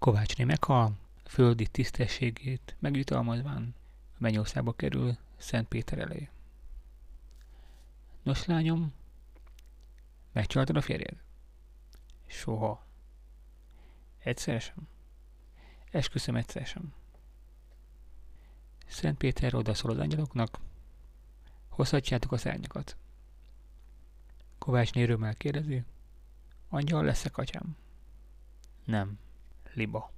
Kovácsné meghal, földi tisztességét megjutalmazván mennyországba kerül Szent Péter elé. Nos, lányom, megcsaltad a férjed? Soha. Egyszer sem? Esküszöm egyszer sem. Szent Péter odaszól az angyaloknak, hozhatjátok a szárnyakat. Kovács örömmel kérdezi, angyal lesz-e katyám? Nem, Limbo.